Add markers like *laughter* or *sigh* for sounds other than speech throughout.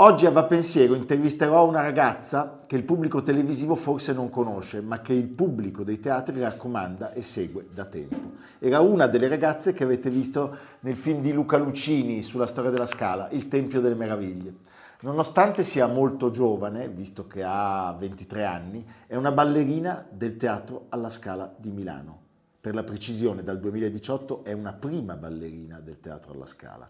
Oggi a Va Pensiero intervisterò una ragazza che il pubblico televisivo forse non conosce, ma che il pubblico dei teatri raccomanda e segue da tempo. Era una delle ragazze che avete visto nel film di Luca Lucini sulla storia della Scala, Il Tempio delle Meraviglie. Nonostante sia molto giovane, visto che ha 23 anni, è una ballerina del teatro alla Scala di Milano. Per la precisione, dal 2018 è una prima ballerina del teatro alla Scala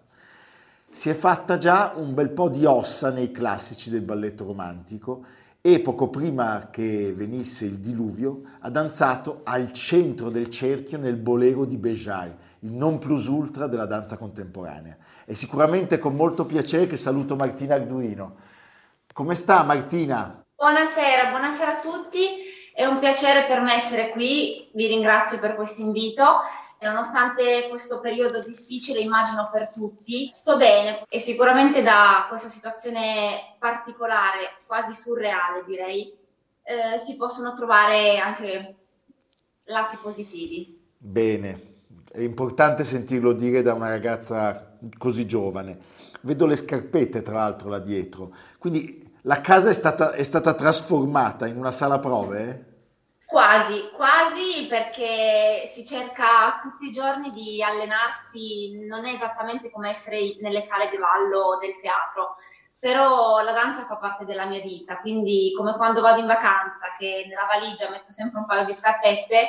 si è fatta già un bel po' di ossa nei classici del balletto romantico e poco prima che venisse il diluvio ha danzato al centro del cerchio nel bolero di Béjar, il non plus ultra della danza contemporanea. È sicuramente con molto piacere che saluto Martina Arduino. Come sta Martina? Buonasera, buonasera a tutti, è un piacere per me essere qui, vi ringrazio per questo invito nonostante questo periodo difficile, immagino per tutti, sto bene e sicuramente da questa situazione particolare, quasi surreale direi, eh, si possono trovare anche lati positivi. Bene, è importante sentirlo dire da una ragazza così giovane. Vedo le scarpette tra l'altro là dietro, quindi la casa è stata, è stata trasformata in una sala prove? Quasi, quasi perché si cerca tutti i giorni di allenarsi, non è esattamente come essere nelle sale di ballo del teatro, però la danza fa parte della mia vita, quindi come quando vado in vacanza che nella valigia metto sempre un paio di scarpette,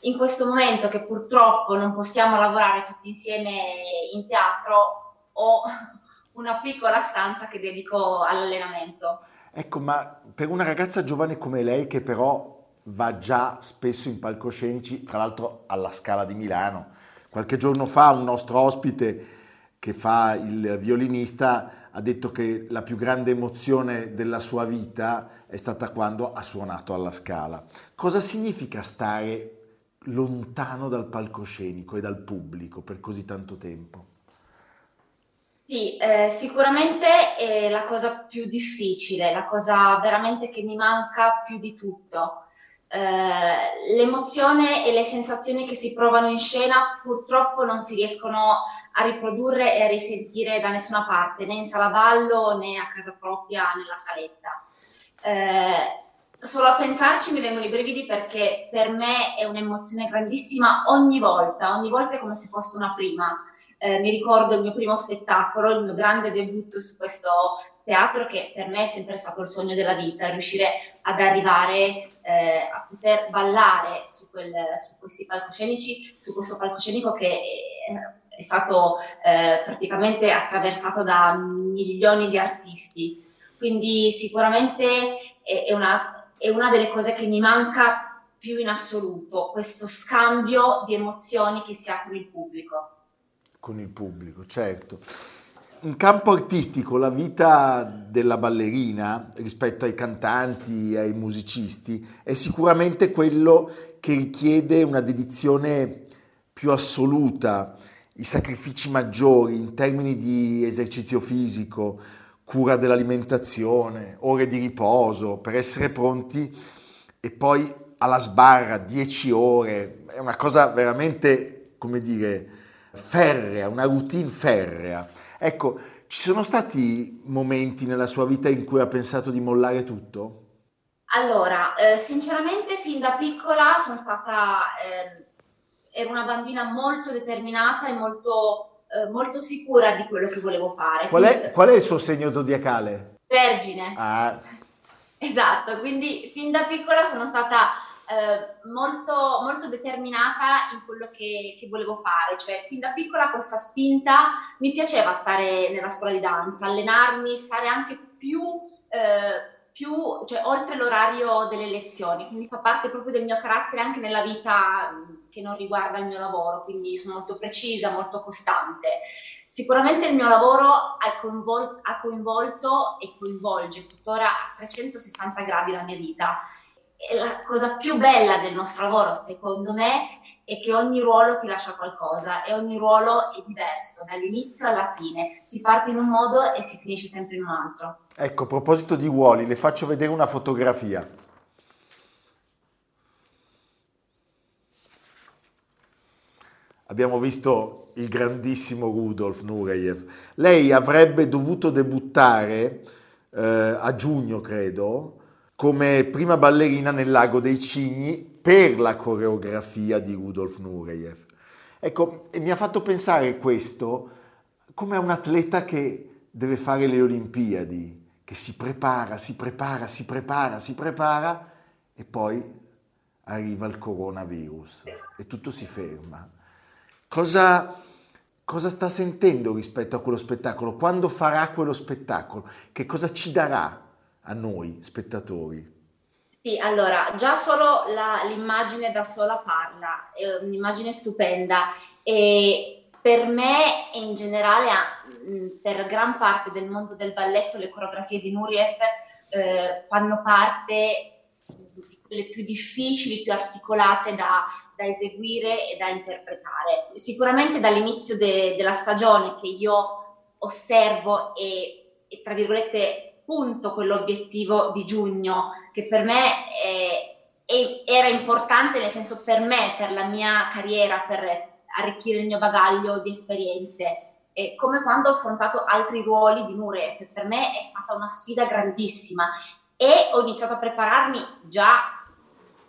in questo momento che purtroppo non possiamo lavorare tutti insieme in teatro, ho una piccola stanza che dedico all'allenamento. Ecco, ma per una ragazza giovane come lei che però va già spesso in palcoscenici, tra l'altro alla Scala di Milano. Qualche giorno fa un nostro ospite che fa il violinista ha detto che la più grande emozione della sua vita è stata quando ha suonato alla Scala. Cosa significa stare lontano dal palcoscenico e dal pubblico per così tanto tempo? Sì, eh, sicuramente è la cosa più difficile, la cosa veramente che mi manca più di tutto. Eh, l'emozione e le sensazioni che si provano in scena purtroppo non si riescono a riprodurre e a risentire da nessuna parte, né in sala ballo né a casa propria nella saletta. Eh, solo a pensarci mi vengono i brividi perché per me è un'emozione grandissima ogni volta, ogni volta è come se fosse una prima. Eh, mi ricordo il mio primo spettacolo, il mio grande debutto su questo teatro che per me è sempre stato il sogno della vita, riuscire ad arrivare eh, a poter ballare su, quel, su, questi palcoscenici, su questo palcoscenico che è, è stato eh, praticamente attraversato da milioni di artisti. Quindi sicuramente è, è, una, è una delle cose che mi manca più in assoluto, questo scambio di emozioni che si ha con il pubblico. Con il pubblico, certo in campo artistico la vita della ballerina rispetto ai cantanti, ai musicisti, è sicuramente quello che richiede una dedizione più assoluta, i sacrifici maggiori in termini di esercizio fisico, cura dell'alimentazione, ore di riposo per essere pronti e poi alla sbarra 10 ore, è una cosa veramente, come dire, ferrea, una routine ferrea. Ecco, ci sono stati momenti nella sua vita in cui ha pensato di mollare tutto? Allora, eh, sinceramente fin da piccola sono stata, eh, ero una bambina molto determinata e molto, eh, molto sicura di quello che volevo fare. Qual è, qual è il suo segno zodiacale? Vergine. Ah. *laughs* Esatto, quindi fin da piccola sono stata eh, molto, molto determinata in quello che, che, volevo fare, cioè fin da piccola questa spinta mi piaceva stare nella scuola di danza, allenarmi, stare anche più, eh, più cioè, oltre l'orario delle lezioni, quindi fa parte proprio del mio carattere anche nella vita che non riguarda il mio lavoro, quindi sono molto precisa, molto costante. Sicuramente il mio lavoro ha, coinvol- ha coinvolto e coinvolge tuttora a 360 gradi la mia vita la cosa più bella del nostro lavoro, secondo me, è che ogni ruolo ti lascia qualcosa e ogni ruolo è diverso dall'inizio alla fine. Si parte in un modo e si finisce sempre in un altro. Ecco, a proposito di ruoli, le faccio vedere una fotografia. Abbiamo visto il grandissimo Rudolf Nureyev. Lei avrebbe dovuto debuttare eh, a giugno, credo, come prima ballerina nel Lago dei Cigni per la coreografia di Rudolf Nureyev. Ecco, mi ha fatto pensare questo come a un atleta che deve fare le Olimpiadi, che si prepara, si prepara, si prepara, si prepara e poi arriva il coronavirus e tutto si ferma. Cosa, cosa sta sentendo rispetto a quello spettacolo? Quando farà quello spettacolo? Che cosa ci darà? A noi spettatori? Sì, allora, già solo la, l'immagine da sola parla, è un'immagine stupenda e per me e in generale per gran parte del mondo del balletto le coreografie di Nureyev eh, fanno parte quelle più difficili, più articolate da, da eseguire e da interpretare. Sicuramente dall'inizio de, della stagione che io osservo e, e tra virgolette punto quell'obiettivo di giugno che per me è, è, era importante nel senso per me, per la mia carriera, per arricchire il mio bagaglio di esperienze. E come quando ho affrontato altri ruoli di Nuref, per me è stata una sfida grandissima e ho iniziato a prepararmi già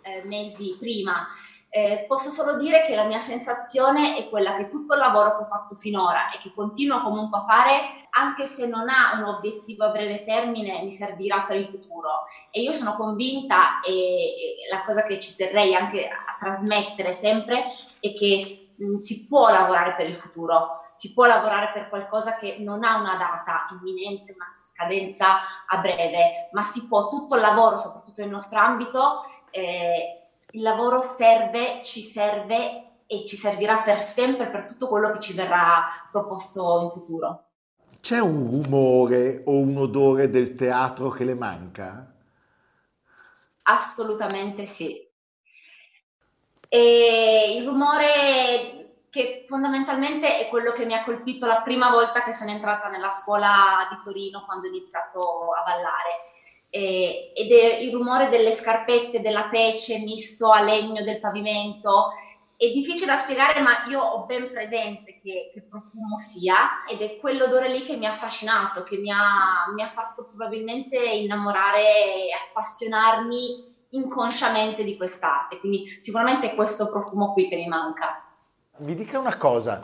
eh, mesi prima eh, posso solo dire che la mia sensazione è quella che tutto il lavoro che ho fatto finora e che continuo comunque a fare, anche se non ha un obiettivo a breve termine, mi servirà per il futuro. E io sono convinta, e, la cosa che ci terrei anche a trasmettere sempre, è che si può lavorare per il futuro si può lavorare per qualcosa che non ha una data imminente, una scadenza a breve, ma si può tutto il lavoro, soprattutto nel nostro ambito, eh, il lavoro serve, ci serve e ci servirà per sempre per tutto quello che ci verrà proposto in futuro. C'è un rumore o un odore del teatro che le manca? Assolutamente sì. E il rumore che fondamentalmente è quello che mi ha colpito la prima volta che sono entrata nella scuola di Torino quando ho iniziato a ballare eh, ed è il rumore delle scarpette, della pece misto a legno del pavimento. È difficile da spiegare, ma io ho ben presente che, che profumo sia ed è quell'odore lì che mi ha affascinato, che mi ha, mi ha fatto probabilmente innamorare e appassionarmi inconsciamente di quest'arte. Quindi sicuramente è questo profumo qui che mi manca. Mi dica una cosa,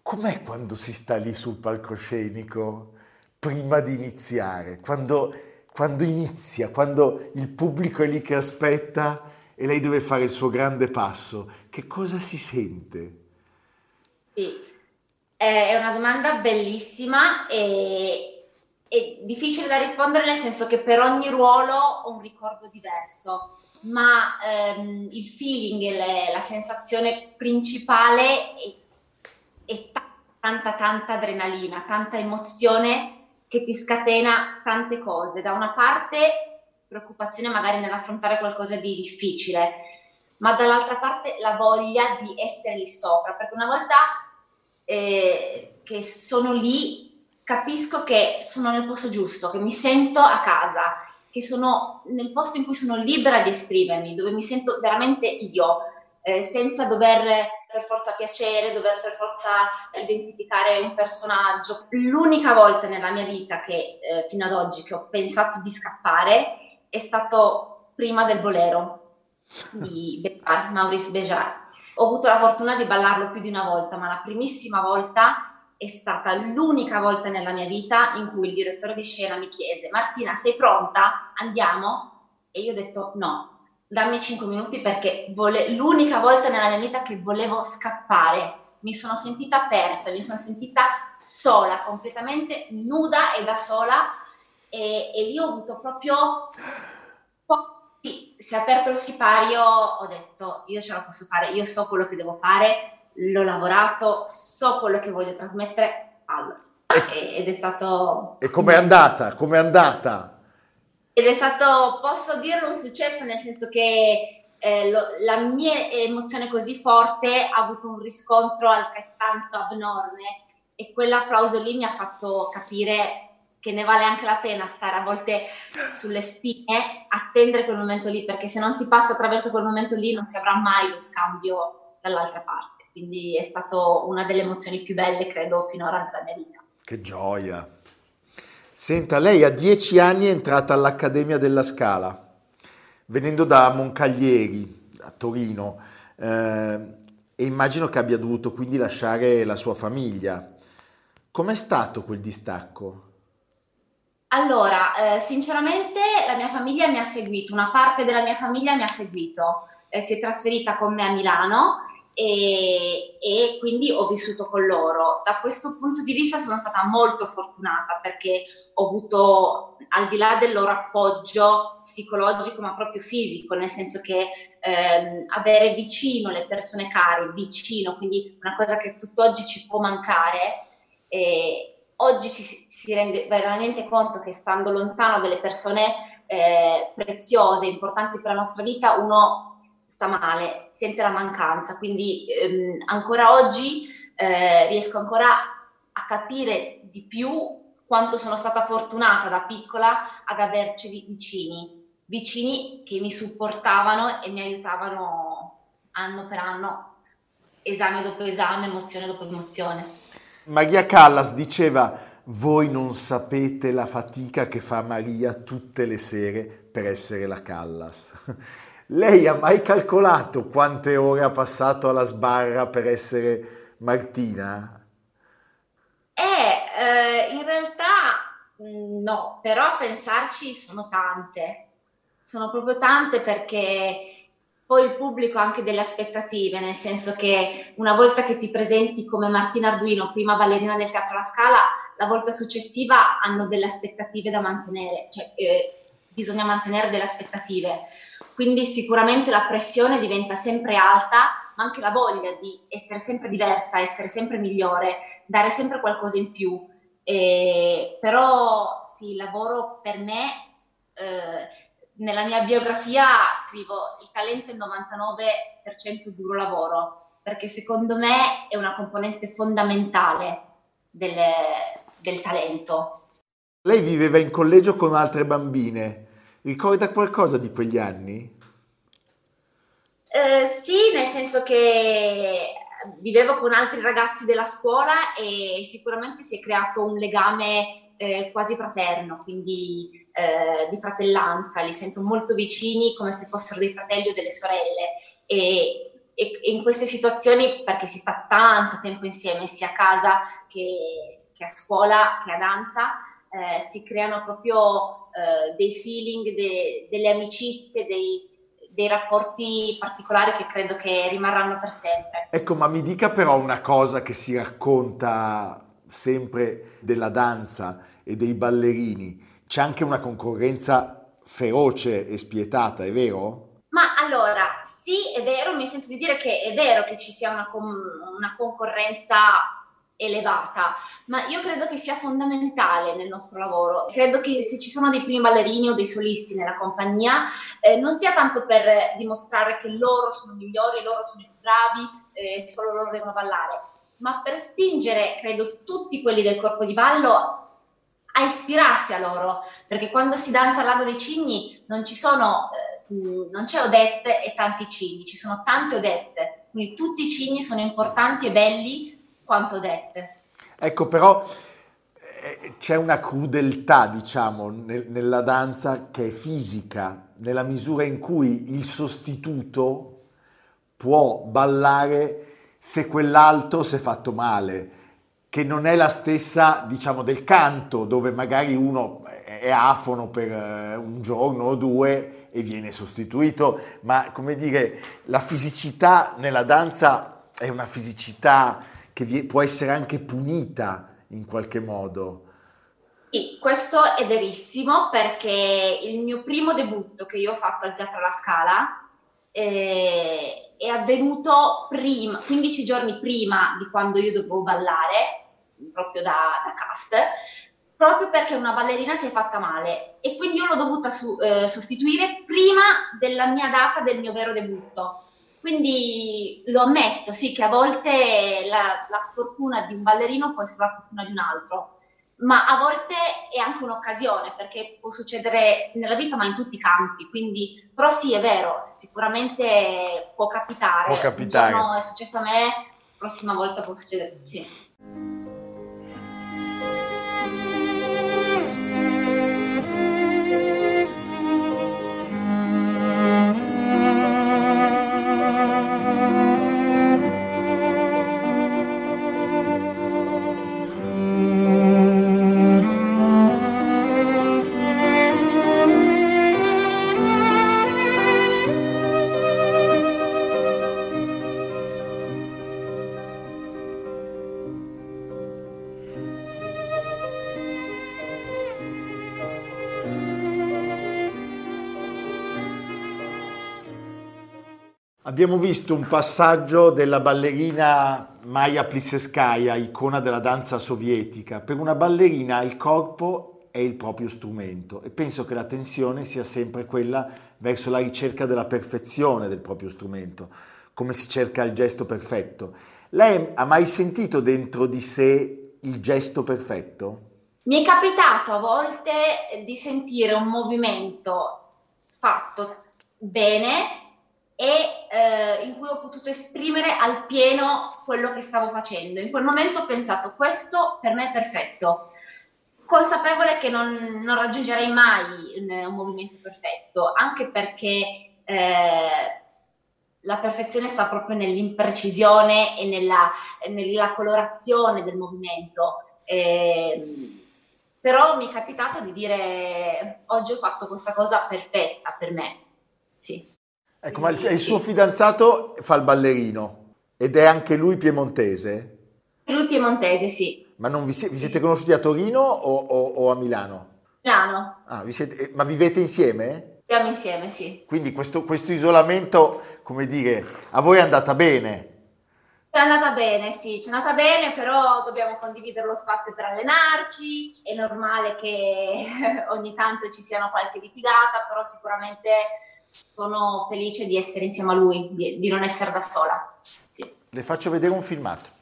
com'è quando si sta lì sul palcoscenico prima di iniziare? Quando quando inizia, quando il pubblico è lì che aspetta e lei deve fare il suo grande passo, che cosa si sente? Sì, è una domanda bellissima e è difficile da rispondere nel senso che per ogni ruolo ho un ricordo diverso, ma ehm, il feeling, le, la sensazione principale è, è tanta, tanta adrenalina, tanta emozione che ti scatena tante cose. Da una parte preoccupazione magari nell'affrontare qualcosa di difficile, ma dall'altra parte la voglia di essere lì sopra, perché una volta eh, che sono lì capisco che sono nel posto giusto, che mi sento a casa, che sono nel posto in cui sono libera di esprimermi, dove mi sento veramente io, eh, senza dover per forza piacere, dover per forza identificare un personaggio. L'unica volta nella mia vita che eh, fino ad oggi che ho pensato di scappare è stato prima del bolero di Bejar, Maurice Bejar. Ho avuto la fortuna di ballarlo più di una volta, ma la primissima volta è stata l'unica volta nella mia vita in cui il direttore di scena mi chiese Martina sei pronta? Andiamo? E io ho detto no, dammi 5 minuti perché vole- l'unica volta nella mia vita che volevo scappare, mi sono sentita persa, mi sono sentita sola, completamente nuda e da sola e, e lì ho avuto proprio... Sì, si è aperto il sipario, ho detto io ce la posso fare, io so quello che devo fare, l'ho lavorato, so quello che voglio trasmettere, fallo. ed è stato... E com'è andata? Com'è andata? Ed è stato, posso dirlo, un successo nel senso che eh, lo, la mia emozione così forte ha avuto un riscontro altrettanto abnorme e quell'applauso lì mi ha fatto capire che ne vale anche la pena stare a volte sulle spine, attendere quel momento lì, perché se non si passa attraverso quel momento lì non si avrà mai lo scambio dall'altra parte. Quindi è stata una delle emozioni più belle, credo, finora della mia vita. Che gioia! Senta, lei a dieci anni è entrata all'Accademia della Scala, venendo da Moncaglieri, a Torino, eh, e immagino che abbia dovuto quindi lasciare la sua famiglia. Com'è stato quel distacco? Allora, eh, sinceramente la mia famiglia mi ha seguito, una parte della mia famiglia mi ha seguito, eh, si è trasferita con me a Milano e, e, quindi ho vissuto con loro. Da questo punto di vista sono stata molto fortunata perché ho avuto, al di là del loro appoggio psicologico, ma proprio fisico, nel senso che ehm, avere vicino le persone care, vicino, quindi una cosa che tutt'oggi ci può mancare. Eh, oggi si, si, rende veramente conto che stando lontano dalle persone eh, preziose, importanti per la nostra vita, uno sta male, sente la mancanza, quindi ehm, ancora oggi eh, riesco ancora a capire di più quanto sono stata fortunata da piccola ad averci vicini, vicini che mi supportavano e mi aiutavano anno per anno, esame dopo esame, emozione dopo emozione. Maria Callas diceva, voi non sapete la fatica che fa Maria tutte le sere per essere la Callas. *laughs* Lei ha mai calcolato quante ore ha passato alla sbarra per essere Martina? Eh, eh in realtà mm, no, però a pensarci sono tante. Sono proprio tante perché poi il pubblico ha anche delle aspettative, nel senso che una volta che ti presenti come Martina Arduino, prima ballerina del Teatro La Scala, la volta successiva hanno delle aspettative da mantenere, cioè eh, bisogna mantenere delle aspettative. Quindi sicuramente la pressione diventa sempre alta, ma anche la voglia di essere sempre diversa, essere sempre migliore, dare sempre qualcosa in più. Eh, però sì, lavoro per me. Eh, nella mia biografia scrivo il talento è il 99% duro lavoro, perché secondo me è una componente fondamentale delle, del talento. Lei viveva in collegio con altre bambine, ricorda qualcosa di quegli anni? Eh, sì, nel senso che vivevo con altri ragazzi della scuola e sicuramente si è creato un legame eh, quasi fraterno, quindi eh, di fratellanza, li sento molto vicini come se fossero dei fratelli o delle sorelle e, e, in queste situazioni perché si sta tanto tempo insieme sia a casa che, che a scuola che a danza eh, si creano proprio eh, dei feeling, de, delle amicizie, dei, dei rapporti particolari che credo che rimarranno per sempre. Ecco, ma mi dica però una cosa che si racconta sempre della danza e dei ballerini c'è anche una concorrenza feroce e spietata, è vero? Ma allora, sì, è vero, mi sento di dire che è vero che ci sia una, com- una concorrenza elevata, ma io credo che sia fondamentale nel nostro lavoro. Credo che se ci sono dei primi ballerini o dei solisti nella compagnia, eh, non sia tanto per dimostrare che loro sono migliori, loro sono più bravi, eh, solo loro devono ballare, ma per spingere, credo, tutti quelli del corpo di ballo a ispirarsi a loro, perché quando si danza al lago dei cigni non ci sono, eh, non c'è Odette e tanti cigni, ci sono tante Odette, quindi tutti i cigni sono importanti e belli quanto Odette. Ecco, però eh, c'è una crudeltà, diciamo, nel, nella danza che è fisica, nella misura in cui il sostituto può ballare se quell'altro si è fatto male che non è la stessa, diciamo, del canto, dove magari uno è afono per eh, un giorno o due e viene sostituito, ma come dire, la fisicità nella danza è una fisicità che può essere anche punita in qualche modo. Sì, questo è verissimo perché il mio primo debutto che io ho fatto al Teatro alla Scala eh, è avvenuto prima, 15 giorni prima di quando io dovevo ballare proprio da, da cast, proprio perché una ballerina si è fatta male e quindi io l'ho dovuta su, eh, sostituire prima della mia data del mio vero debutto. Quindi lo ammetto, sì, che a volte la, la sfortuna di un ballerino può essere la fortuna di un altro, ma a volte è anche un'occasione perché può succedere nella vita, ma in tutti i campi. Quindi, però sì, è vero, sicuramente può capitare. Può capitare. Un è successo a me, la prossima volta può succedere, sì. Abbiamo visto un passaggio della ballerina Maya Pliseskaya, icona della danza sovietica. Per una ballerina il corpo è il proprio strumento e penso che la tensione sia sempre quella verso la ricerca della perfezione del proprio strumento, come si cerca il gesto perfetto. Lei ha mai sentito dentro di sé il gesto perfetto? Mi è capitato a volte di sentire un movimento fatto bene e eh, in cui ho potuto esprimere al pieno quello che stavo facendo. In quel momento ho pensato, questo per me è perfetto, consapevole che non, non raggiungerei mai un, movimento perfetto, anche perché eh, la perfezione sta proprio nell'imprecisione e nella, nella colorazione del movimento. Eh, però mi è capitato di dire oggi ho fatto questa cosa perfetta per me. Sì. Ecco, ma il, suo fidanzato fa il ballerino ed è anche lui piemontese? Lui piemontese, sì. Ma vi, vi, siete conosciuti a Torino o, o, o a Milano? Milano. Ah, siete, eh, ma vivete insieme? Viviamo insieme, sì. Quindi questo, questo isolamento, come dire, a voi è andata bene? È andata bene, sì, ci è andata bene, però dobbiamo condividere lo spazio per allenarci, è normale che *laughs* ogni tanto ci siano qualche litigata, però sicuramente sono felice di essere insieme a lui, di, di non essere da sola. Sì. Le faccio vedere un filmato.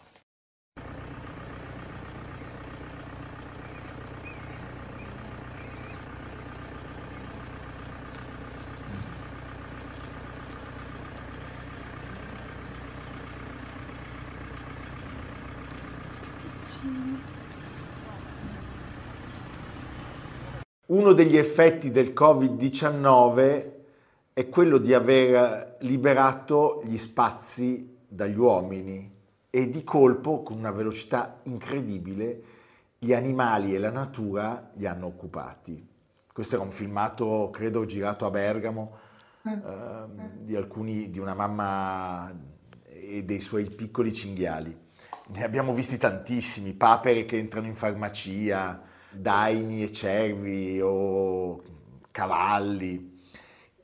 Uno degli effetti del Covid-19 è quello di aver liberato gli spazi dagli uomini e di colpo, con una velocità incredibile, gli animali e la natura li hanno occupati. Questo era un filmato, credo, girato a Bergamo, eh, di, alcuni, di una mamma e dei suoi piccoli cinghiali. Ne abbiamo visti tantissimi, papere che entrano in farmacia, daini e cervi o cavalli.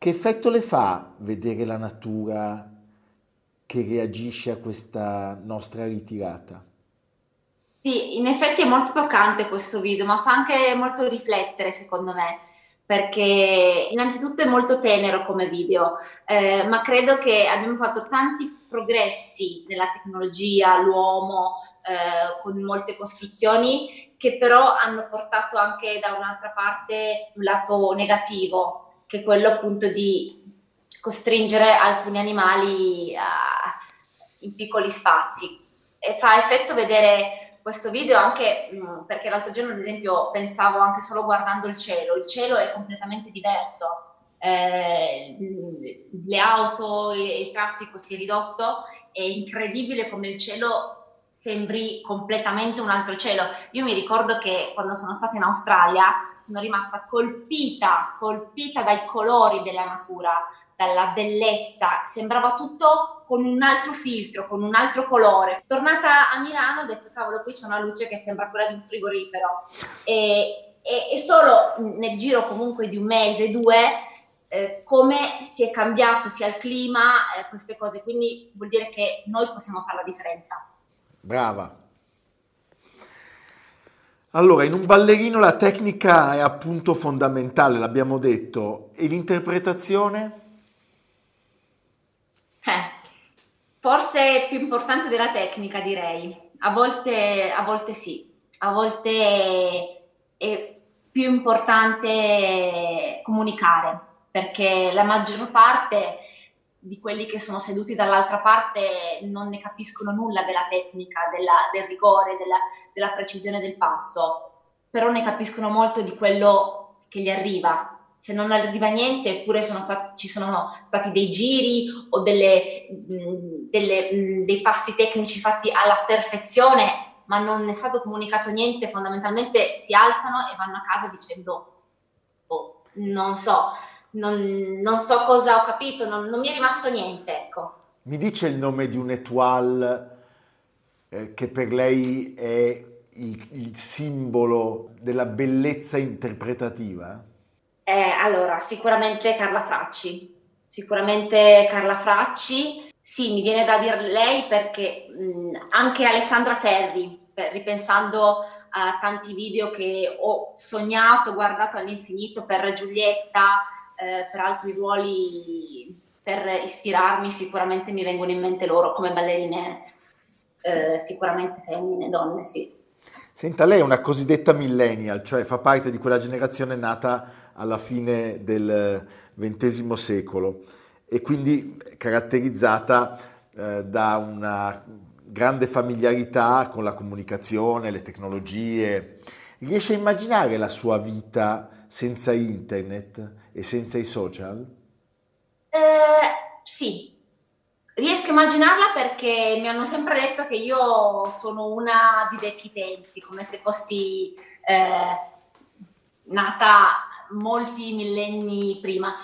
Che effetto le fa vedere la natura che reagisce a questa nostra ritirata? Sì, in effetti è molto toccante questo video, ma fa anche molto riflettere secondo me, perché innanzitutto è molto tenero come video, eh, ma credo che abbiamo fatto tanti progressi nella tecnologia, l'uomo, eh, con molte costruzioni, che però hanno portato anche da un'altra parte un lato negativo, che è quello appunto di costringere alcuni animali a, in piccoli spazi. E fa effetto vedere questo video anche mh, mm, perché l'altro giorno, ad esempio, pensavo anche solo guardando il cielo, il cielo è completamente diverso. Eh, le auto, il traffico si è ridotto, è incredibile come il cielo sembri completamente un altro cielo. Io mi ricordo che quando sono stata in Australia sono rimasta colpita, colpita dai colori della natura, dalla bellezza, sembrava tutto con un altro filtro, con un altro colore. Tornata a Milano ho detto cavolo qui c'è una luce che sembra quella di un frigorifero e, e, e solo nel giro comunque di un mese, due, eh, come si è cambiato sia il clima, eh, queste cose, quindi vuol dire che noi possiamo fare la differenza. Brava. Allora, in un ballerino la tecnica è appunto fondamentale, l'abbiamo detto, e l'interpretazione? Eh, forse è più importante della tecnica, direi. A volte, a volte sì, a volte è più importante comunicare, perché la maggior parte di quelli che sono seduti dall'altra parte non ne capiscono nulla della tecnica, della, del rigore, della, della, precisione del passo, però ne capiscono molto di quello che gli arriva. Se non arriva niente, eppure sono stati, ci sono stati dei giri o delle, delle, dei passi tecnici fatti alla perfezione, ma non è stato comunicato niente, fondamentalmente si alzano e vanno a casa dicendo, oh, non so, non, non, so cosa ho capito, non, non, mi è rimasto niente, ecco. Mi dice il nome di un'etoile eh, che per lei è il, il, simbolo della bellezza interpretativa? Eh, allora, sicuramente Carla Fracci. Sicuramente Carla Fracci. Sì, mi viene da dire lei perché mh, anche Alessandra Ferri, per, ripensando a tanti video che ho sognato, guardato all'infinito per Giulietta, eh, per altri ruoli per ispirarmi sicuramente mi vengono in mente loro come ballerine eh, sicuramente femmine, donne, sì. Senta, lei è una cosiddetta millennial, cioè fa parte di quella generazione nata alla fine del XX secolo e quindi caratterizzata eh, da una grande familiarità con la comunicazione, le tecnologie. Riesce a immaginare la sua vita senza internet e senza i social? Eh, sì, riesco a immaginarla perché mi hanno sempre detto che io sono una di vecchi tempi, come se fossi eh, nata molti millenni prima.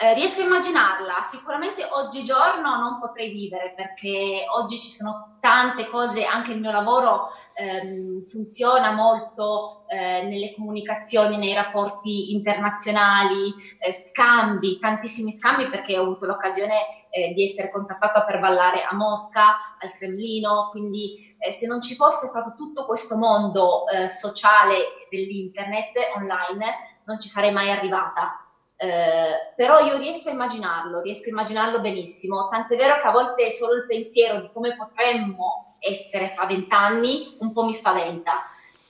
Eh, riesco a immaginarla, sicuramente oggigiorno non potrei vivere perché oggi ci sono tante cose, anche il mio lavoro ehm, funziona molto eh, nelle comunicazioni, nei rapporti internazionali, eh, scambi, tantissimi scambi perché ho avuto l'occasione eh, di essere contattata per ballare a Mosca, al Cremlino, quindi eh, se non ci fosse stato tutto questo mondo eh, sociale dell'internet online non ci sarei mai arrivata eh, però io riesco a immaginarlo, riesco a immaginarlo benissimo, tant'è vero che a volte solo il pensiero di come potremmo essere fra vent'anni un po' mi spaventa.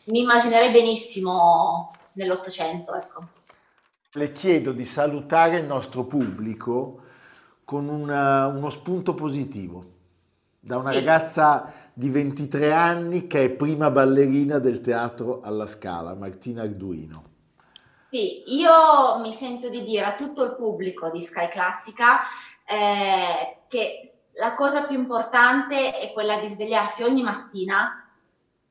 Mi immaginerei benissimo nell'Ottocento, ecco. Le chiedo di salutare il nostro pubblico con una, uno spunto positivo da una ragazza di 23 anni che è prima ballerina del teatro alla Scala, Martina Arduino. Sì, io mi sento di dire a tutto il pubblico di Sky Classica eh, che la cosa più importante è quella di svegliarsi ogni mattina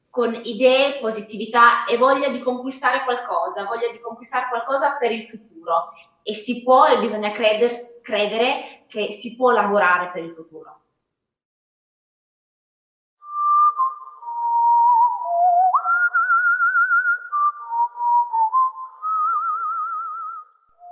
con idee, positività e voglia di conquistare qualcosa, voglia di conquistare qualcosa per il futuro. E si può e bisogna creder, credere che si può lavorare per il futuro.